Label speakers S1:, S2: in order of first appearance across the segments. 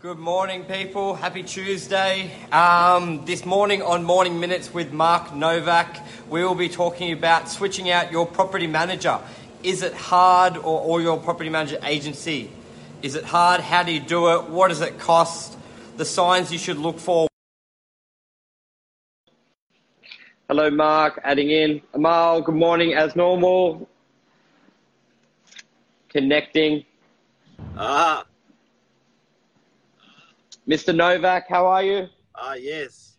S1: Good morning, people. Happy Tuesday. Um, this morning on Morning Minutes with Mark Novak, we will be talking about switching out your property manager. Is it hard or, or your property manager agency? Is it hard? How do you do it? What does it cost? The signs you should look for. Hello, Mark. Adding in. Amal, good morning as normal. Connecting.
S2: Ah,
S1: Mr. Novak, how are you?
S2: ah, yes,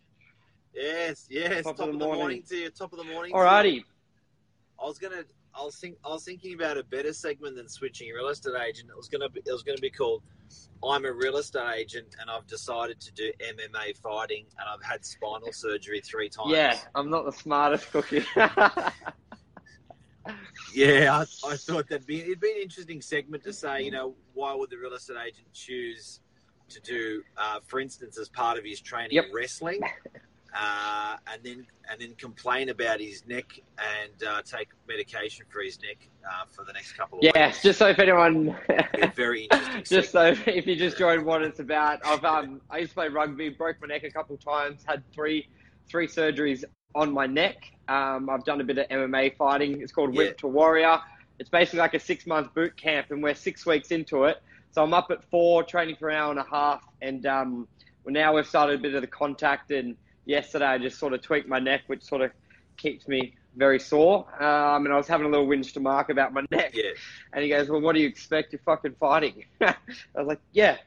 S2: yes, yes.
S1: Top
S2: Top,
S1: of
S2: of
S1: the
S2: the morning.
S1: morning.
S2: to you. Top of the morning. to
S1: Alrighty.
S2: you. I was gonna. I was think. I was thinking about a better segment than switching real estate agent. It was gonna. Be, it was gonna be called. I'm a real estate agent, and I've decided to do MMA fighting, and I've had spinal surgery three times.
S1: Yeah, I'm not the smartest cookie.
S2: Yeah, I, I thought that'd be it'd be an interesting segment to say, you know, why would the real estate agent choose to do, uh, for instance, as part of his training,
S1: Yep.
S2: wrestling, uh, and then and then complain about his neck and uh, take medication for his neck uh, for the next couple of
S1: yes,
S2: weeks.
S1: just so if anyone,
S2: very interesting.
S1: just so if you just joined what it's about, I've um I used to play rugby, broke my neck a couple of times, had three three surgeries on my neck. Um, I've done a bit of MMA fighting. It's called
S2: Wimp
S1: to Warrior. It's basically like a six month boot camp, and we're six weeks into it. So I'm up at four, training for an hour and a half, and um, well, now we've started a bit of the contact. And yesterday I just sort of tweaked my neck, which sort of keeps me very sore. Um, and I was having a little whinge to Mark about my neck.
S2: Yeah,
S1: And he goes, Well, what do you expect? You're fucking fighting. I was like, Yeah.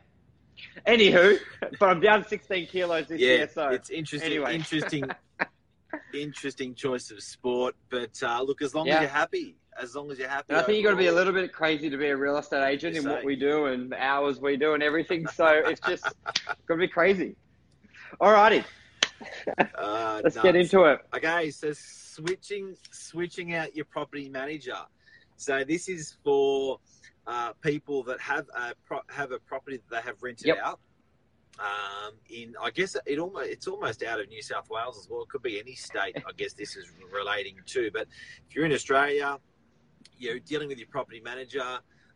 S1: Anywho, but I'm down 16 kilos this
S2: yeah.
S1: year, so
S2: it's interesting.
S1: anyway.
S2: Interesting. interesting choice of sport, but uh, look, as long
S1: Yeah.
S2: as you're happy, as long as you're happy.
S1: and I think you've got to be a little bit crazy to be a real estate agent in what we do and the hours we do and everything. So it's just got to be crazy. Alrighty,
S2: Uh,
S1: let's get into it.
S2: Okay, so switching switching out your property manager. So this is for uh, people that have a pro- have a property that they have rented
S1: Yep.
S2: out. Um, in I guess it almost it's almost out of New South Wales as well. It could be any state. I guess this is relating to. But if you're in Australia, you're dealing with your property manager.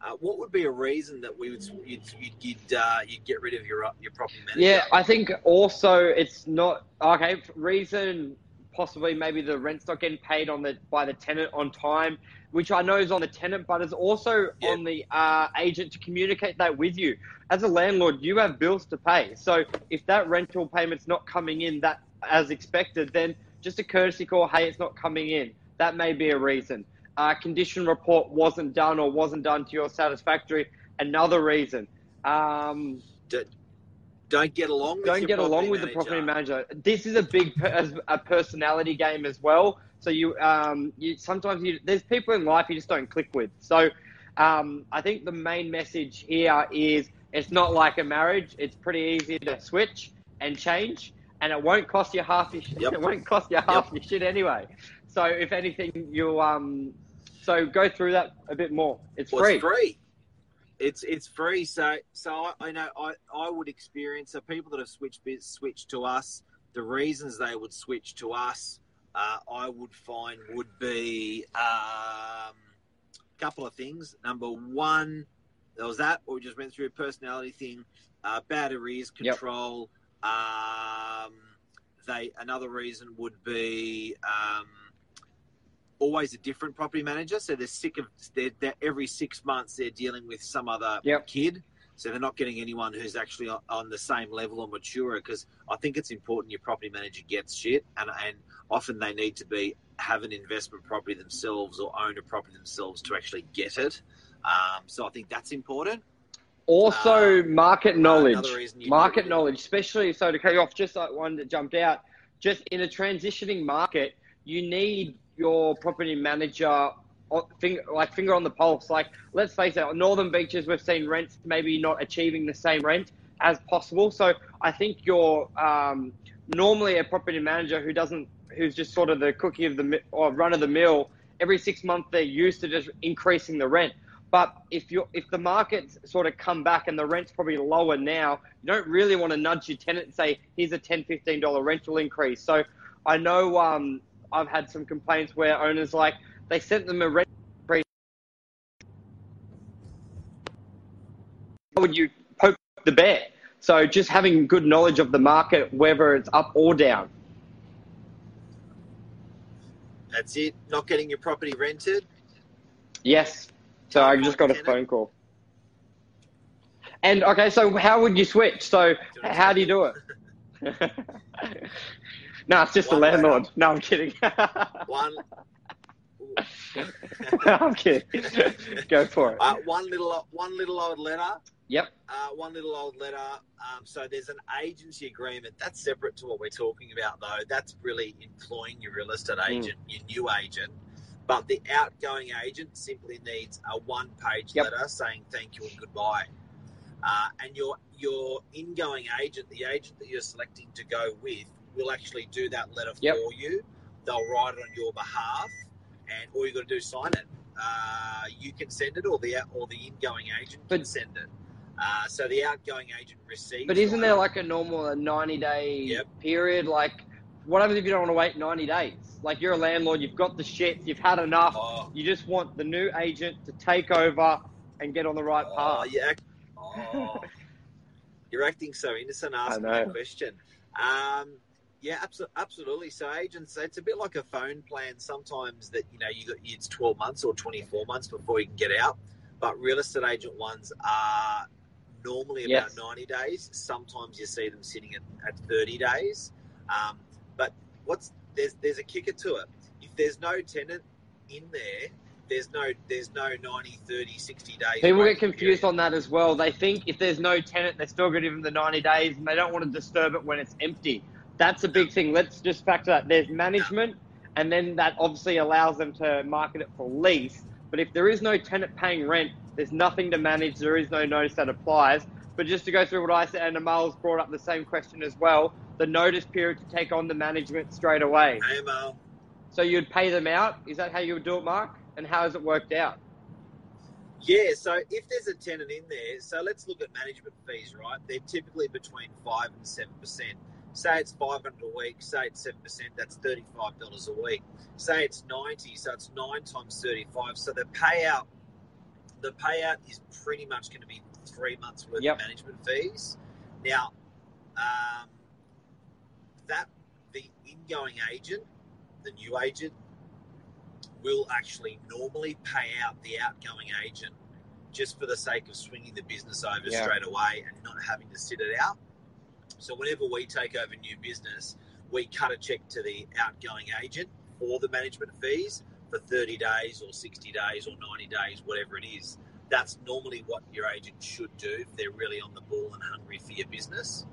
S2: Uh, what would be a reason that we would you'd you'd, you'd, uh, you'd get rid of your your property manager?
S1: Yeah, I think also it's not okay. Reason possibly maybe the rent's not getting paid on the by the tenant on time, which I know is on the tenant, but it's also
S2: Yeah.
S1: on the uh, agent to communicate that with you. As a landlord, you have bills to pay. So if that rental payment's not coming in that as expected, then just a courtesy call. Hey, it's not coming in. That may be a reason. Uh, condition report wasn't done or wasn't done to your satisfactory. Another reason. Um,
S2: Don't get along. With
S1: don't get along with the property manager. This is a big per- a personality game as well. So you, um, you sometimes you, there's people in life you just don't click with. So um, I think the main message here is it's not like a marriage. It's pretty easy to switch and change, and it won't cost you half your
S2: Yep.
S1: it won't cost you half your shit anyway. So if anything, you um, so go through that a bit more. It's
S2: Well,
S1: free.
S2: it's free. It's it's free. So so I, I know I, I would experience so people that have switched switched to us. The reasons they would switch to us, uh, I would find would be um, a couple of things. Number one, there was that, or we just went through a personality thing, uh, bad arrears
S1: Yep.
S2: control. Um, they another reason would be. Um, always a different property manager. So they're sick of they're, they're every six months they're dealing with some other
S1: Yep.
S2: kid. So they're not getting anyone who's actually on, on the same level or mature. Because I think it's important your property manager gets shit, and and often they need to be have an investment property themselves or own a property themselves to actually get it. Um, so I think that's important.
S1: Also,
S2: Uh,
S1: market knowledge. market knowledge, especially so to cut you off, just like one that jumped out. Just in a transitioning market, you need your property manager finger, like finger on the pulse. Like, let's face it, Northern Beaches, we've seen rents maybe not achieving the same rent as possible. So I think you're um, normally a property manager who doesn't, who's just sort of the cookie of the or run of the mill. Every six months, they're used to just increasing the rent. But if you if the markets sort of come back and the rent's probably lower now, you don't really want to nudge your tenant and say, here's a $10, $15 rental increase. So I know um, I've had some complaints where owners like they sent them a. How would you poke the bear? So just having good knowledge of the market, whether it's up or down.
S2: That's it. Not getting your property rented.
S1: Yes. So I just got a phone call. And okay, so how would you switch? So how do you do it? no, it's just
S2: One
S1: a landlord.
S2: letter.
S1: No, I'm kidding.
S2: One.
S1: I'm kidding. Go for it.
S2: Uh, one little, one little old letter.
S1: Yep.
S2: Uh, one little old letter. Um, so there's an agency agreement. That's separate to what we're talking about, though. That's really employing your real estate
S1: Mm.
S2: agent, your new agent. But the outgoing agent simply needs a one-page
S1: Yep.
S2: letter saying thank you and goodbye. Uh, and your your ingoing agent, the agent that you're selecting to go with, will actually do that letter
S1: Yep.
S2: for you. They'll write it on your behalf, and all you got to do is sign it. Uh, you can send it, or the or the ingoing agent can
S1: But-
S2: send it. Uh, so the outgoing agent receives.
S1: But isn't there like a normal a 90 day
S2: Yep.
S1: period? Like, what happens if you don't want to wait 90 days? Like, you're a landlord, you've got the shit, you've had enough.
S2: Oh,
S1: You just want the new agent to take over and get on the right
S2: oh,
S1: path.
S2: act- oh. you're acting so innocent asking that question. Um, yeah, abso- absolutely. So agents, it's a bit like a phone plan. Sometimes that you know you got it's 12 months or 24 months before you can get out, but real estate agent ones are normally about
S1: Yes.
S2: 90 days. Sometimes you see them sitting at, at 30 days. Um, but what's there's there's a kicker to it. If there's no tenant in there, there's no there's no 90, 30, 60 days.
S1: People get confused
S2: period.
S1: on that as well. They think if there's no tenant, they're still going to give them the 90 days and they don't want to disturb it when it's empty. That's a big thing. Let's just factor that. There's management, and then that obviously allows them to market it for lease. But if there is no tenant paying rent, there's nothing to manage. There is no notice that applies. But just to go through what I said, and Amal's brought up the same question as well the notice period to take on the management straight away.
S2: Amal.
S1: So you'd pay them out. Is that how you would do it, Mark? And how has it worked out?
S2: Yeah, so if there's a tenant in there, so let's look at management fees, right? They're typically between five and seven percent. Say it's five hundred a week, say it's seven percent, that's thirty-five dollars a week. Say it's ninety, so it's nine times thirty-five. So the payout, the payout is pretty much going to be three months worth
S1: Yep.
S2: of management fees. Now, um, that the ingoing agent, the new agent, will actually normally pay out the outgoing agent just for the sake of swinging the business over
S1: Yeah.
S2: straight away and not having to sit it out. So whenever we take over new business, we cut a check to the outgoing agent for the management fees for 30 days or 60 days or 90 days, whatever it is. That's normally what your agent should do if they're really on the ball and hungry for your business.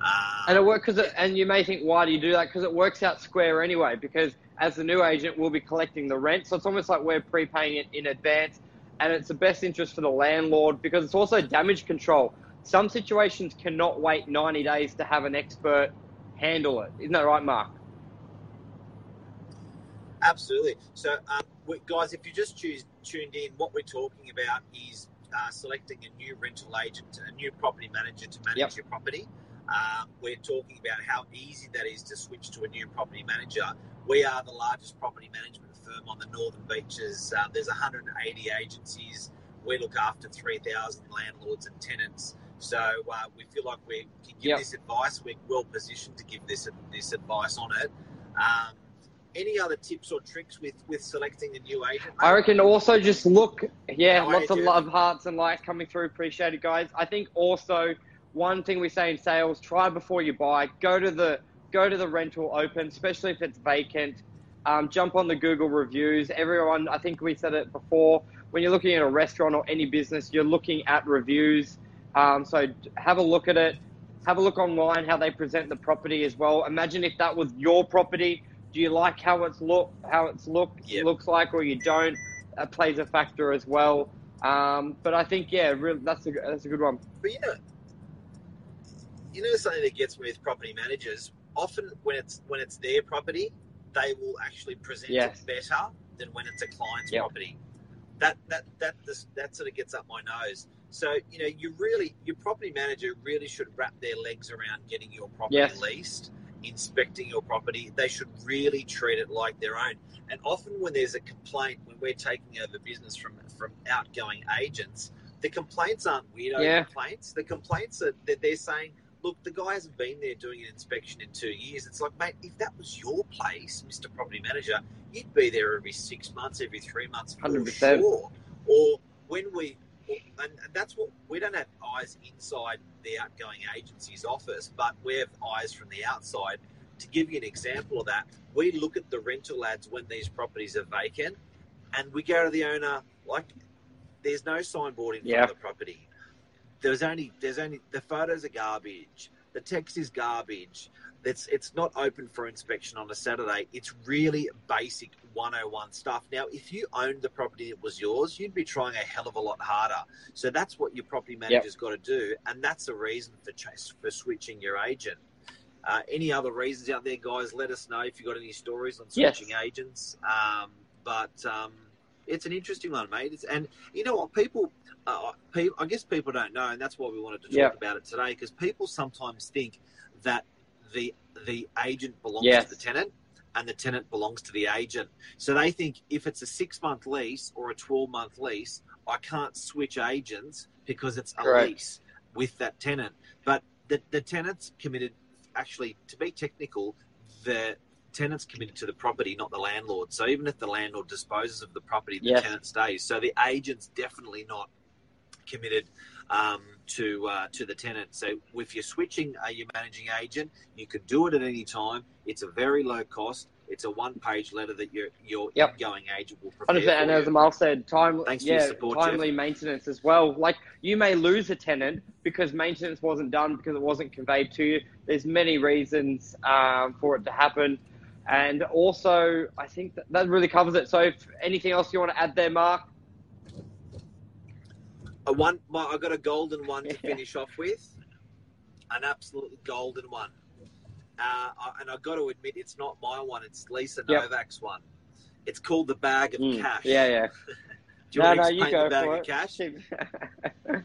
S2: Um,
S1: And it work because, and you may think, why do you do that? Because it works out square anyway. Because as the new agent, we'll be collecting the rent, so it's almost like we're prepaying it in advance, and it's the best interest for the landlord because it's also damage control. Some situations cannot wait 90 days to have an expert handle it. Isn't that right, Mark?
S2: Absolutely. So, um, we, guys, if you just choose, tuned in, what we're talking about is uh, selecting a new rental agent, a new property manager to manage
S1: Yep.
S2: your property. Um, we're talking about how easy that is to switch to a new property manager. We are the largest property management firm on the Northern Beaches. Um, there's 180 agencies. We look after 3,000 landlords and tenants. So uh, we feel like we can give
S1: Yep.
S2: this advice. We're well positioned to give this this advice on it. Um, any other tips or tricks with with selecting a new agent?
S1: I reckon also just look, yeah,
S2: are
S1: lots of love hearts and likes coming through. Appreciate it, guys. I think also one thing we say in sales: try before you buy. Go to the go to the rental open, especially if it's vacant. Um, jump on the Google reviews. Everyone, I think we said it before. When you're looking at a restaurant or any business, you're looking at reviews. Um, so have a look at it. Have a look online how they present the property as well. Imagine if that was your property. Do you like how it's look how it's look
S2: Yep.
S1: looks like, or you don't? That plays a factor as well. Um, but I think yeah, that's a that's a good one.
S2: But you know, you know something that gets me with property managers. Often when it's when it's their property, they will actually present
S1: Yes.
S2: it better than when it's a client's
S1: Yep.
S2: property. That that that this, that sort of gets up my nose. So you know, you really your property manager really should wrap their legs around getting your property
S1: Yes.
S2: leased, inspecting your property. They should really treat it like their own. And often when there's a complaint, when we're taking over business from from outgoing agents, the complaints aren't weirdo
S1: Yeah.
S2: complaints. The complaints are that they're saying, look, the guy hasn't been there doing an inspection in two years. It's like, mate, if that was your place, Mr. Property Manager, you'd be there every six months, every three months, for
S1: 100%.
S2: sure. Or when we, and and that's what we don't have eyes inside the outgoing agency's office, but we have eyes from the outside. To give you an example of that, we look at the rental ads when these properties are vacant, and we go to the owner like, there's no signboard in front
S1: Yeah.
S2: of the property. There's only there's only the photos are garbage. The text is garbage. It's it's not open for inspection on a Saturday. It's really basic 101 stuff. Now, if you owned the property that was yours, you'd be trying a hell of a lot harder. So that's what your property manager's got to do, and that's the reason for ch- for switching your agent. Uh, any other reasons out there, guys? Let us know if you got any stories on
S1: Yes.
S2: switching agents. Um, but um, it's an interesting one, mate. It's, and you know what, people, uh, people, I guess people don't know, and that's why we wanted to talk
S1: Yeah.
S2: about it today, because people sometimes think that the the agent belongs
S1: Yes.
S2: to the tenant and the tenant belongs to the agent. So they think if it's a six month lease or a twelve month lease, I can't switch agents because it's a
S1: Correct.
S2: lease with that tenant. But the, the tenant's committed. Actually, to be technical, the tenant's committed to the property, not the landlord. So even if the landlord disposes of the property, the
S1: Yes.
S2: tenant stays. So the agent's definitely not committed um, to uh, to the tenant. So if you're switching uh, your managing agent, you can do it at any time. It's a very low cost. It's a one page letter that your your
S1: Yep.
S2: ingoing agent will prepare.
S1: And as. Amal said, time
S2: Thanks
S1: yeah,
S2: support,
S1: timely maintenance as well. Like you may lose a tenant because maintenance wasn't done because it wasn't conveyed to you. There's many reasons um, for it to happen, and also I think that, that really covers it. So, if anything else you want to add there, Mark?
S2: A one, my, I got a golden one to finish off with, an absolutely golden one. Uh, I- and I got to admit, it's not my one. It's Lisa
S1: Yep.
S2: Novak's one. It's called the bag of
S1: Mm,
S2: cash.
S1: Yeah, yeah.
S2: Do you
S1: no,
S2: want to
S1: no,
S2: explain
S1: you go
S2: the bag of
S1: it.
S2: cash?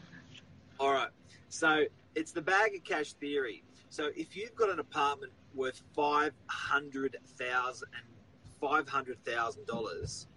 S2: All right. So it's the bag of cash theory. So if you've got an apartment worth five hundred thousand and five hundred thousand dollars,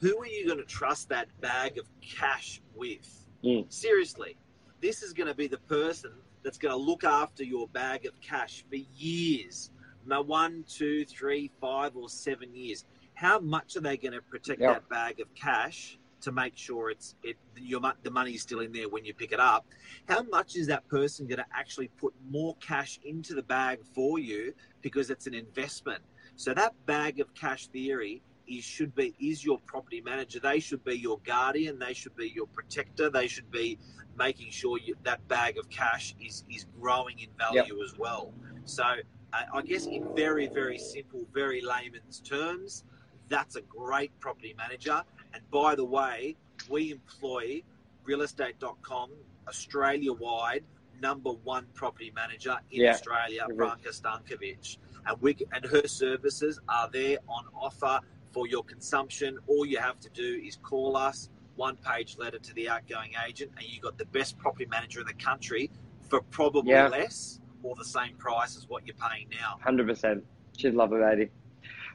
S2: who are you going to trust that bag of cash with?
S1: Mm.
S2: Seriously, this is going to be the person that's going to look after your bag of cash for years. No one, two, three, five, or seven years. How much are they going to protect
S1: Yep.
S2: that bag of cash to make sure it's it your the money's still in there when you pick it up? How much is that person going to actually put more cash into the bag for you because it's an investment? So that bag of cash theory is should be is your property manager. They should be your guardian. They should be your protector. They should be making sure you, that bag of cash is is growing in value as well. So uh, I guess in very very simple, very layman's terms, that's a great property manager. And by the way, we employ realestate.com Australia wide number one property manager in
S1: Yeah.
S2: Australia. Branka Stankovic. And we and her services are there on offer for your consumption. All you have to do is call us, one page letter to the outgoing agent, and you got the best property manager in the country for probably
S1: Yeah.
S2: less or the same price as what you're paying now.
S1: Hundred percent. She'd love it, lady.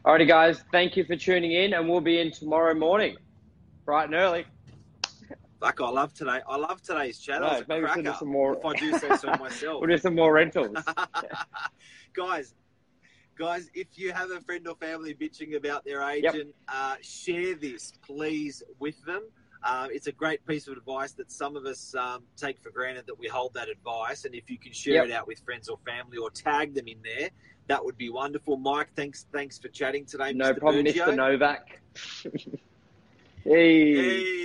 S1: Alrighty, guys. Thank you for tuning in, and we'll be in tomorrow morning, bright and early.
S2: Fuck, I love today. I love today's chat. That was
S1: Right,
S2: a
S1: maybe we should do some more.
S2: If I do say so myself.
S1: We'll do some more rentals.
S2: guys, guys, if you have a friend or family bitching about their agent, uh, share this, please, with them. Uh, it's a great piece of advice that some of us um, take for granted that we hold that advice. And if you can share
S1: Yep.
S2: it out with friends or family or tag them in there, that would be wonderful. Mike, thanks, thanks for chatting today,
S1: no
S2: Mr.
S1: problem,
S2: Bergio.
S1: Mr. Novak. hey.
S2: Hey.